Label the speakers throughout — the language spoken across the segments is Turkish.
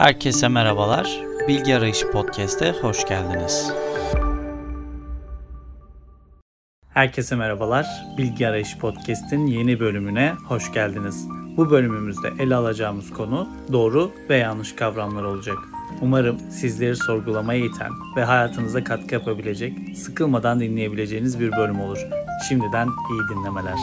Speaker 1: Herkese merhabalar. Bilgi Arayışı Podcast'e hoş geldiniz. Herkese merhabalar. Bilgi Arayışı Podcast'in yeni bölümüne hoş geldiniz. Bu bölümümüzde ele alacağımız konu doğru ve yanlış kavramlar olacak. Umarım sizleri sorgulamaya iten ve hayatınıza katkı yapabilecek, sıkılmadan dinleyebileceğiniz bir bölüm olur. Şimdiden iyi dinlemeler.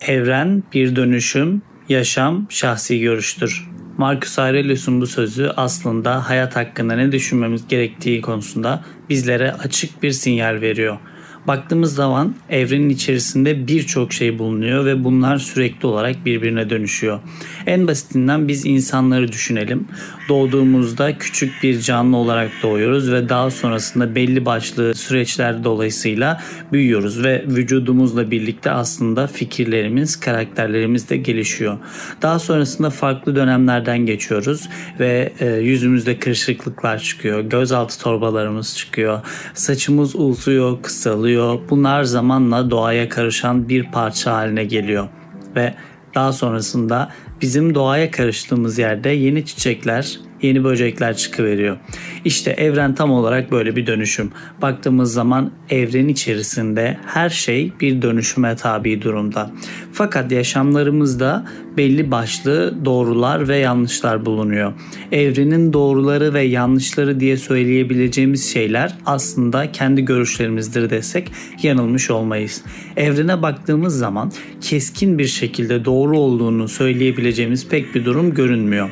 Speaker 1: Evren bir dönüşüm, yaşam şahsi görüştür. Marcus Aurelius'un bu sözü aslında hayat hakkında ne düşünmemiz gerektiği konusunda bizlere açık bir sinyal veriyor. Baktığımız zaman evrenin içerisinde birçok şey bulunuyor ve bunlar sürekli olarak birbirine dönüşüyor. En basitinden biz insanları düşünelim. Doğduğumuzda küçük bir canlı olarak doğuyoruz ve daha sonrasında belli başlı süreçler dolayısıyla büyüyoruz ve vücudumuzla birlikte aslında fikirlerimiz, karakterlerimiz de gelişiyor. Daha sonrasında farklı dönemlerden geçiyoruz ve e, yüzümüzde kırışıklıklar çıkıyor, gözaltı torbalarımız çıkıyor, saçımız uzuyor, kısalıyor. Bunlar zamanla doğaya karışan bir parça haline geliyor. Ve daha sonrasında bizim doğaya karıştığımız yerde yeni çiçekler, yeni böcekler çıkıveriyor. İşte evren tam olarak böyle bir dönüşüm. Baktığımız zaman evren içerisinde her şey bir dönüşüme tabi durumda. Fakat yaşamlarımızda belli başlı doğrular ve yanlışlar bulunuyor. Evrenin doğruları ve yanlışları diye söyleyebileceğimiz şeyler aslında kendi görüşlerimizdir desek yanılmış olmayız. Evrene baktığımız zaman keskin bir şekilde doğru olduğunu söyleyebileceğimiz pek bir durum görünmüyor.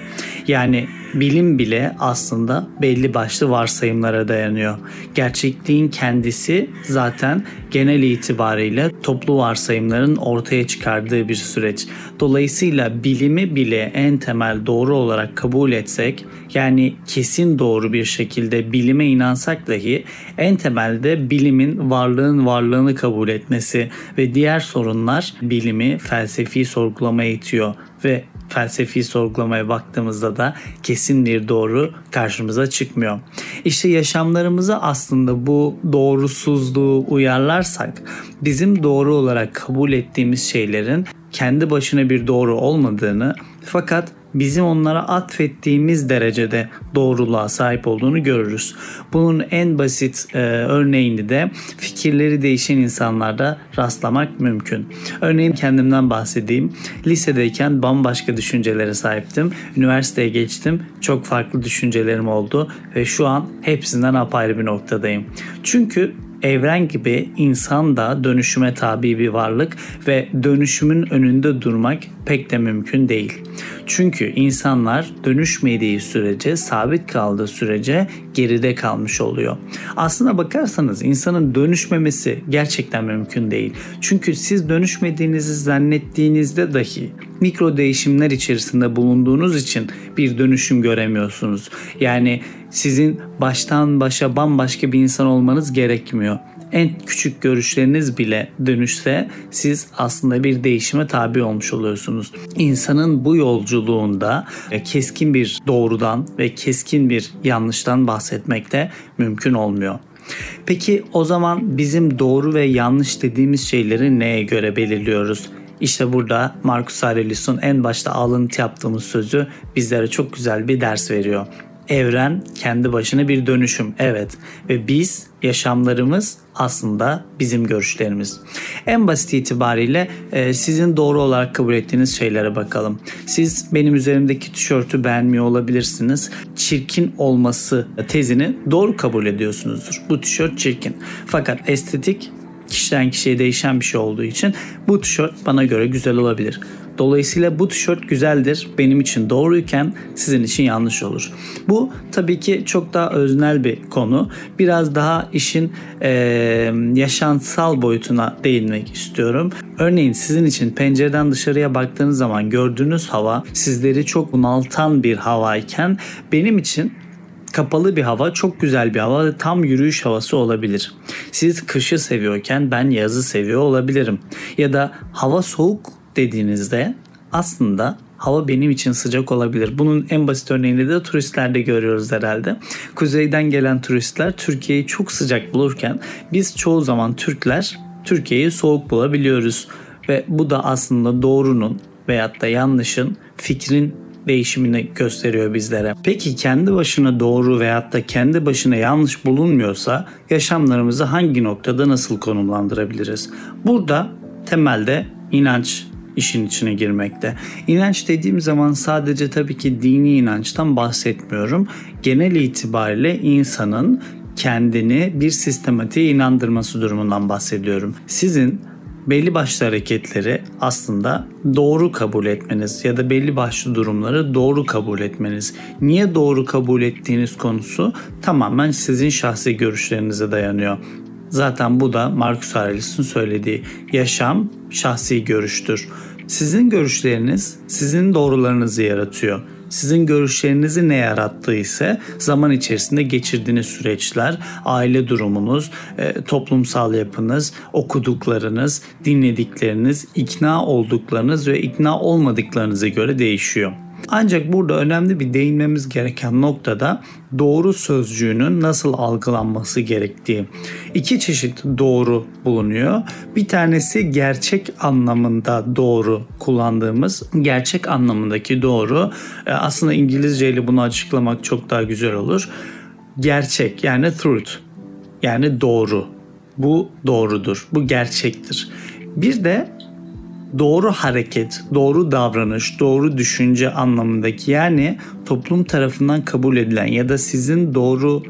Speaker 1: Yani bilim bile aslında belli başlı varsayımlara dayanıyor. Gerçekliğin kendisi zaten genel itibariyle toplu varsayımların ortaya çıkardığı bir süreç. Dolayısıyla bilimi bile en temel doğru olarak kabul etsek yani kesin doğru bir şekilde bilime inansak dahi en temelde bilimin varlığın varlığını kabul etmesi ve diğer sorunlar bilimi felsefi sorgulamaya itiyor ve felsefi sorgulamaya baktığımızda da kesin bir doğru karşımıza çıkmıyor. İşte yaşamlarımızı aslında bu doğrusuzluğu uyarlarsak bizim doğru olarak kabul ettiğimiz şeylerin kendi başına bir doğru olmadığını fakat bizim onlara atfettiğimiz derecede doğruluğa sahip olduğunu görürüz. Bunun en basit e, örneğini de fikirleri değişen insanlarda rastlamak mümkün. Örneğin kendimden bahsedeyim. Lisedeyken bambaşka düşüncelere sahiptim. Üniversiteye geçtim. Çok farklı düşüncelerim oldu ve şu an hepsinden apayrı bir noktadayım. Çünkü evren gibi insan da dönüşüme tabi bir varlık ve dönüşümün önünde durmak pek de mümkün değil. Çünkü insanlar dönüşmediği sürece, sabit kaldığı sürece geride kalmış oluyor. Aslına bakarsanız insanın dönüşmemesi gerçekten mümkün değil. Çünkü siz dönüşmediğinizi zannettiğinizde dahi mikro değişimler içerisinde bulunduğunuz için bir dönüşüm göremiyorsunuz. Yani sizin baştan başa bambaşka bir insan olmanız gerekmiyor en küçük görüşleriniz bile dönüşse siz aslında bir değişime tabi olmuş oluyorsunuz. İnsanın bu yolculuğunda e, keskin bir doğrudan ve keskin bir yanlıştan bahsetmek de mümkün olmuyor. Peki o zaman bizim doğru ve yanlış dediğimiz şeyleri neye göre belirliyoruz? İşte burada Marcus Aurelius'un en başta alıntı yaptığımız sözü bizlere çok güzel bir ders veriyor. Evren kendi başına bir dönüşüm evet ve biz yaşamlarımız aslında bizim görüşlerimiz. En basit itibariyle e, sizin doğru olarak kabul ettiğiniz şeylere bakalım. Siz benim üzerimdeki tişörtü beğenmiyor olabilirsiniz. Çirkin olması tezini doğru kabul ediyorsunuzdur. Bu tişört çirkin. Fakat estetik kişiden kişiye değişen bir şey olduğu için bu tişört bana göre güzel olabilir. Dolayısıyla bu tişört güzeldir. Benim için doğruyken sizin için yanlış olur. Bu tabii ki çok daha öznel bir konu. Biraz daha işin e, yaşantısal boyutuna değinmek istiyorum. Örneğin sizin için pencereden dışarıya baktığınız zaman gördüğünüz hava sizleri çok bunaltan bir havayken benim için kapalı bir hava, çok güzel bir hava, tam yürüyüş havası olabilir. Siz kışı seviyorken ben yazı seviyor olabilirim. Ya da hava soğuk dediğinizde aslında hava benim için sıcak olabilir. Bunun en basit örneğini de turistlerde görüyoruz herhalde. Kuzeyden gelen turistler Türkiye'yi çok sıcak bulurken biz çoğu zaman Türkler Türkiye'yi soğuk bulabiliyoruz. Ve bu da aslında doğrunun veyahut da yanlışın fikrin değişimini gösteriyor bizlere. Peki kendi başına doğru veyahut da kendi başına yanlış bulunmuyorsa yaşamlarımızı hangi noktada nasıl konumlandırabiliriz? Burada temelde inanç işin içine girmekte. İnanç dediğim zaman sadece tabii ki dini inançtan bahsetmiyorum. Genel itibariyle insanın kendini bir sistematiğe inandırması durumundan bahsediyorum. Sizin belli başlı hareketleri aslında doğru kabul etmeniz ya da belli başlı durumları doğru kabul etmeniz. Niye doğru kabul ettiğiniz konusu tamamen sizin şahsi görüşlerinize dayanıyor. Zaten bu da Marcus Aurelius'un söylediği yaşam şahsi görüştür. Sizin görüşleriniz sizin doğrularınızı yaratıyor. Sizin görüşlerinizi ne yarattığı ise zaman içerisinde geçirdiğiniz süreçler, aile durumunuz, e, toplumsal yapınız, okuduklarınız, dinledikleriniz, ikna olduklarınız ve ikna olmadıklarınıza göre değişiyor. Ancak burada önemli bir değinmemiz gereken noktada doğru sözcüğünün nasıl algılanması gerektiği. İki çeşit doğru bulunuyor. Bir tanesi gerçek anlamında doğru kullandığımız gerçek anlamındaki doğru. E, aslında İngilizce ile bunu açıklamak çok daha güzel olur. Gerçek yani truth yani doğru. Bu doğrudur. Bu gerçektir. Bir de doğru hareket, doğru davranış, doğru düşünce anlamındaki yani toplum tarafından kabul edilen ya da sizin doğru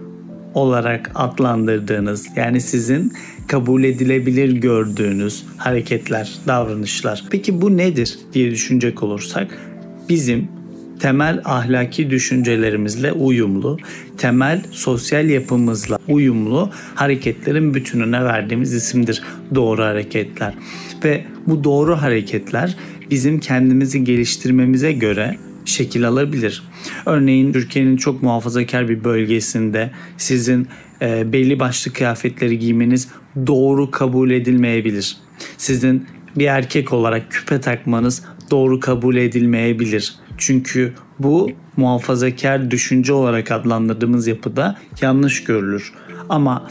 Speaker 1: olarak adlandırdığınız yani sizin kabul edilebilir gördüğünüz hareketler, davranışlar. Peki bu nedir diye düşünecek olursak bizim temel ahlaki düşüncelerimizle uyumlu, temel sosyal yapımızla uyumlu hareketlerin bütününe verdiğimiz isimdir doğru hareketler. Ve bu doğru hareketler bizim kendimizi geliştirmemize göre şekil alabilir. Örneğin Türkiye'nin çok muhafazakar bir bölgesinde sizin e, belli başlı kıyafetleri giymeniz doğru kabul edilmeyebilir. Sizin bir erkek olarak küpe takmanız doğru kabul edilmeyebilir. Çünkü bu muhafazakar düşünce olarak adlandırdığımız yapıda yanlış görülür. Ama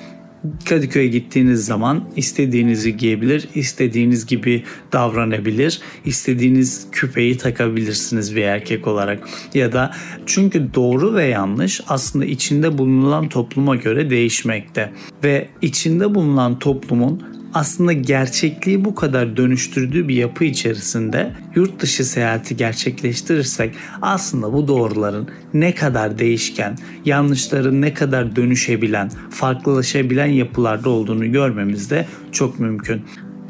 Speaker 1: Kadıköy'e gittiğiniz zaman istediğinizi giyebilir, istediğiniz gibi davranabilir, istediğiniz küpeyi takabilirsiniz bir erkek olarak. Ya da çünkü doğru ve yanlış aslında içinde bulunan topluma göre değişmekte. Ve içinde bulunan toplumun aslında gerçekliği bu kadar dönüştürdüğü bir yapı içerisinde yurt dışı seyahati gerçekleştirirsek aslında bu doğruların ne kadar değişken, yanlışların ne kadar dönüşebilen, farklılaşabilen yapılarda olduğunu görmemiz de çok mümkün.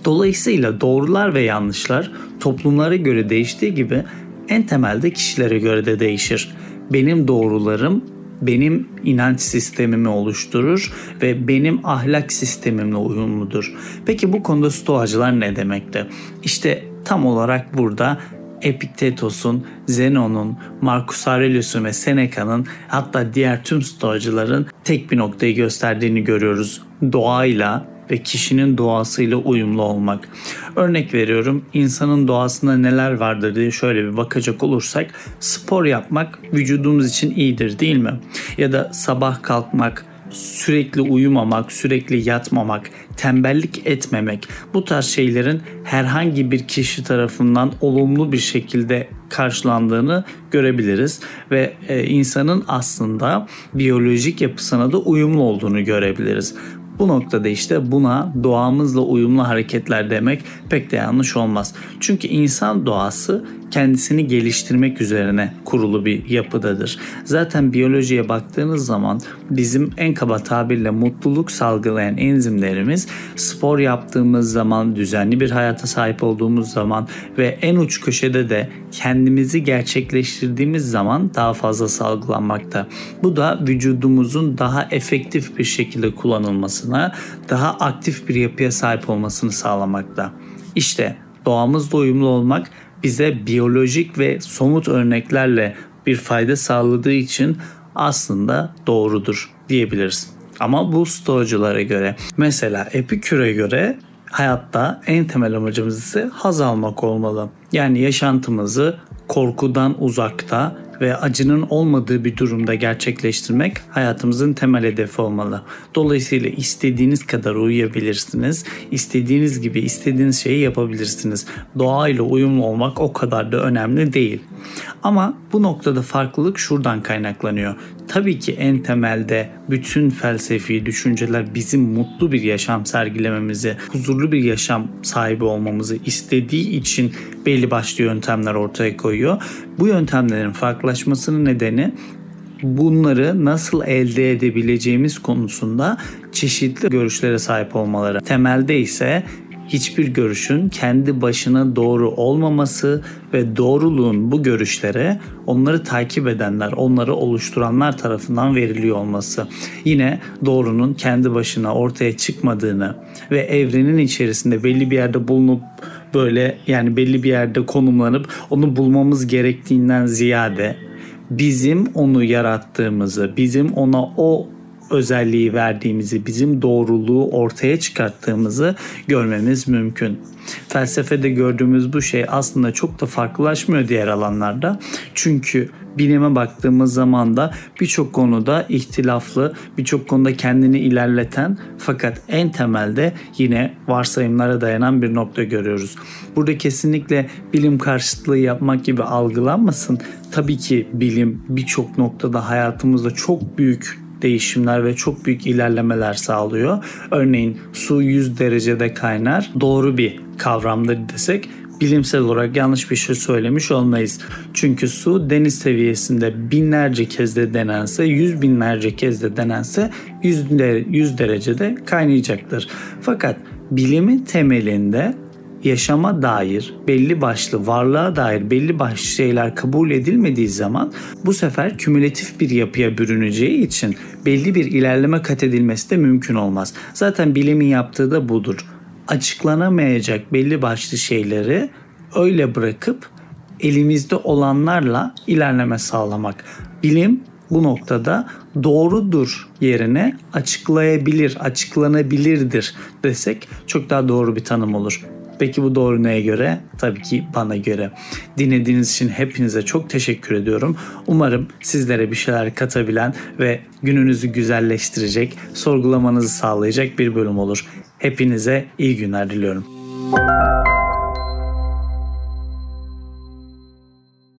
Speaker 1: Dolayısıyla doğrular ve yanlışlar toplumlara göre değiştiği gibi en temelde kişilere göre de değişir. Benim doğrularım benim inanç sistemimi oluşturur ve benim ahlak sistemimle uyumludur. Peki bu konuda stoacılar ne demekte? İşte tam olarak burada Epiktetos'un, Zenon'un, Marcus Aurelius'un ve Seneca'nın hatta diğer tüm stoacıların tek bir noktayı gösterdiğini görüyoruz. Doğayla ve kişinin doğasıyla uyumlu olmak. Örnek veriyorum insanın doğasında neler vardır diye şöyle bir bakacak olursak spor yapmak vücudumuz için iyidir değil mi? Ya da sabah kalkmak, sürekli uyumamak, sürekli yatmamak, tembellik etmemek bu tarz şeylerin herhangi bir kişi tarafından olumlu bir şekilde karşılandığını görebiliriz ve e, insanın aslında biyolojik yapısına da uyumlu olduğunu görebiliriz. Bu noktada işte buna doğamızla uyumlu hareketler demek pek de yanlış olmaz. Çünkü insan doğası kendisini geliştirmek üzerine kurulu bir yapıdadır. Zaten biyolojiye baktığınız zaman bizim en kaba tabirle mutluluk salgılayan enzimlerimiz spor yaptığımız zaman, düzenli bir hayata sahip olduğumuz zaman ve en uç köşede de kendimizi gerçekleştirdiğimiz zaman daha fazla salgılanmakta. Bu da vücudumuzun daha efektif bir şekilde kullanılmasına, daha aktif bir yapıya sahip olmasını sağlamakta. İşte doğamızla uyumlu olmak bize biyolojik ve somut örneklerle bir fayda sağladığı için aslında doğrudur diyebiliriz. Ama bu stoacılara göre mesela Epikür'e göre hayatta en temel amacımız ise haz almak olmalı. Yani yaşantımızı korkudan uzakta, ve acının olmadığı bir durumda gerçekleştirmek hayatımızın temel hedefi olmalı. Dolayısıyla istediğiniz kadar uyuyabilirsiniz. İstediğiniz gibi istediğiniz şeyi yapabilirsiniz. Doğayla uyumlu olmak o kadar da önemli değil. Ama bu noktada farklılık şuradan kaynaklanıyor. Tabii ki en temelde bütün felsefi düşünceler bizim mutlu bir yaşam sergilememizi, huzurlu bir yaşam sahibi olmamızı istediği için belli başlı yöntemler ortaya koyuyor. Bu yöntemlerin farklılaşmasının nedeni bunları nasıl elde edebileceğimiz konusunda çeşitli görüşlere sahip olmaları. Temelde ise hiçbir görüşün kendi başına doğru olmaması ve doğruluğun bu görüşlere onları takip edenler, onları oluşturanlar tarafından veriliyor olması. Yine doğrunun kendi başına ortaya çıkmadığını ve evrenin içerisinde belli bir yerde bulunup böyle yani belli bir yerde konumlanıp onu bulmamız gerektiğinden ziyade bizim onu yarattığımızı, bizim ona o özelliği verdiğimizi, bizim doğruluğu ortaya çıkarttığımızı görmemiz mümkün. Felsefede gördüğümüz bu şey aslında çok da farklılaşmıyor diğer alanlarda. Çünkü bilime baktığımız zaman da birçok konuda ihtilaflı, birçok konuda kendini ilerleten fakat en temelde yine varsayımlara dayanan bir nokta görüyoruz. Burada kesinlikle bilim karşıtlığı yapmak gibi algılanmasın. Tabii ki bilim birçok noktada hayatımızda çok büyük değişimler ve çok büyük ilerlemeler sağlıyor. Örneğin su 100 derecede kaynar doğru bir kavramdır desek bilimsel olarak yanlış bir şey söylemiş olmayız. Çünkü su deniz seviyesinde binlerce kez de denense, yüz binlerce kez de denense 100, 100 derecede kaynayacaktır. Fakat bilimin temelinde yaşama dair belli başlı varlığa dair belli başlı şeyler kabul edilmediği zaman bu sefer kümülatif bir yapıya bürüneceği için belli bir ilerleme kat edilmesi de mümkün olmaz. Zaten bilimin yaptığı da budur. Açıklanamayacak belli başlı şeyleri öyle bırakıp elimizde olanlarla ilerleme sağlamak. Bilim bu noktada doğrudur yerine açıklayabilir, açıklanabilirdir desek çok daha doğru bir tanım olur. Peki bu doğru neye göre? Tabii ki bana göre. Dinlediğiniz için hepinize çok teşekkür ediyorum. Umarım sizlere bir şeyler katabilen ve gününüzü güzelleştirecek, sorgulamanızı sağlayacak bir bölüm olur. Hepinize iyi günler diliyorum.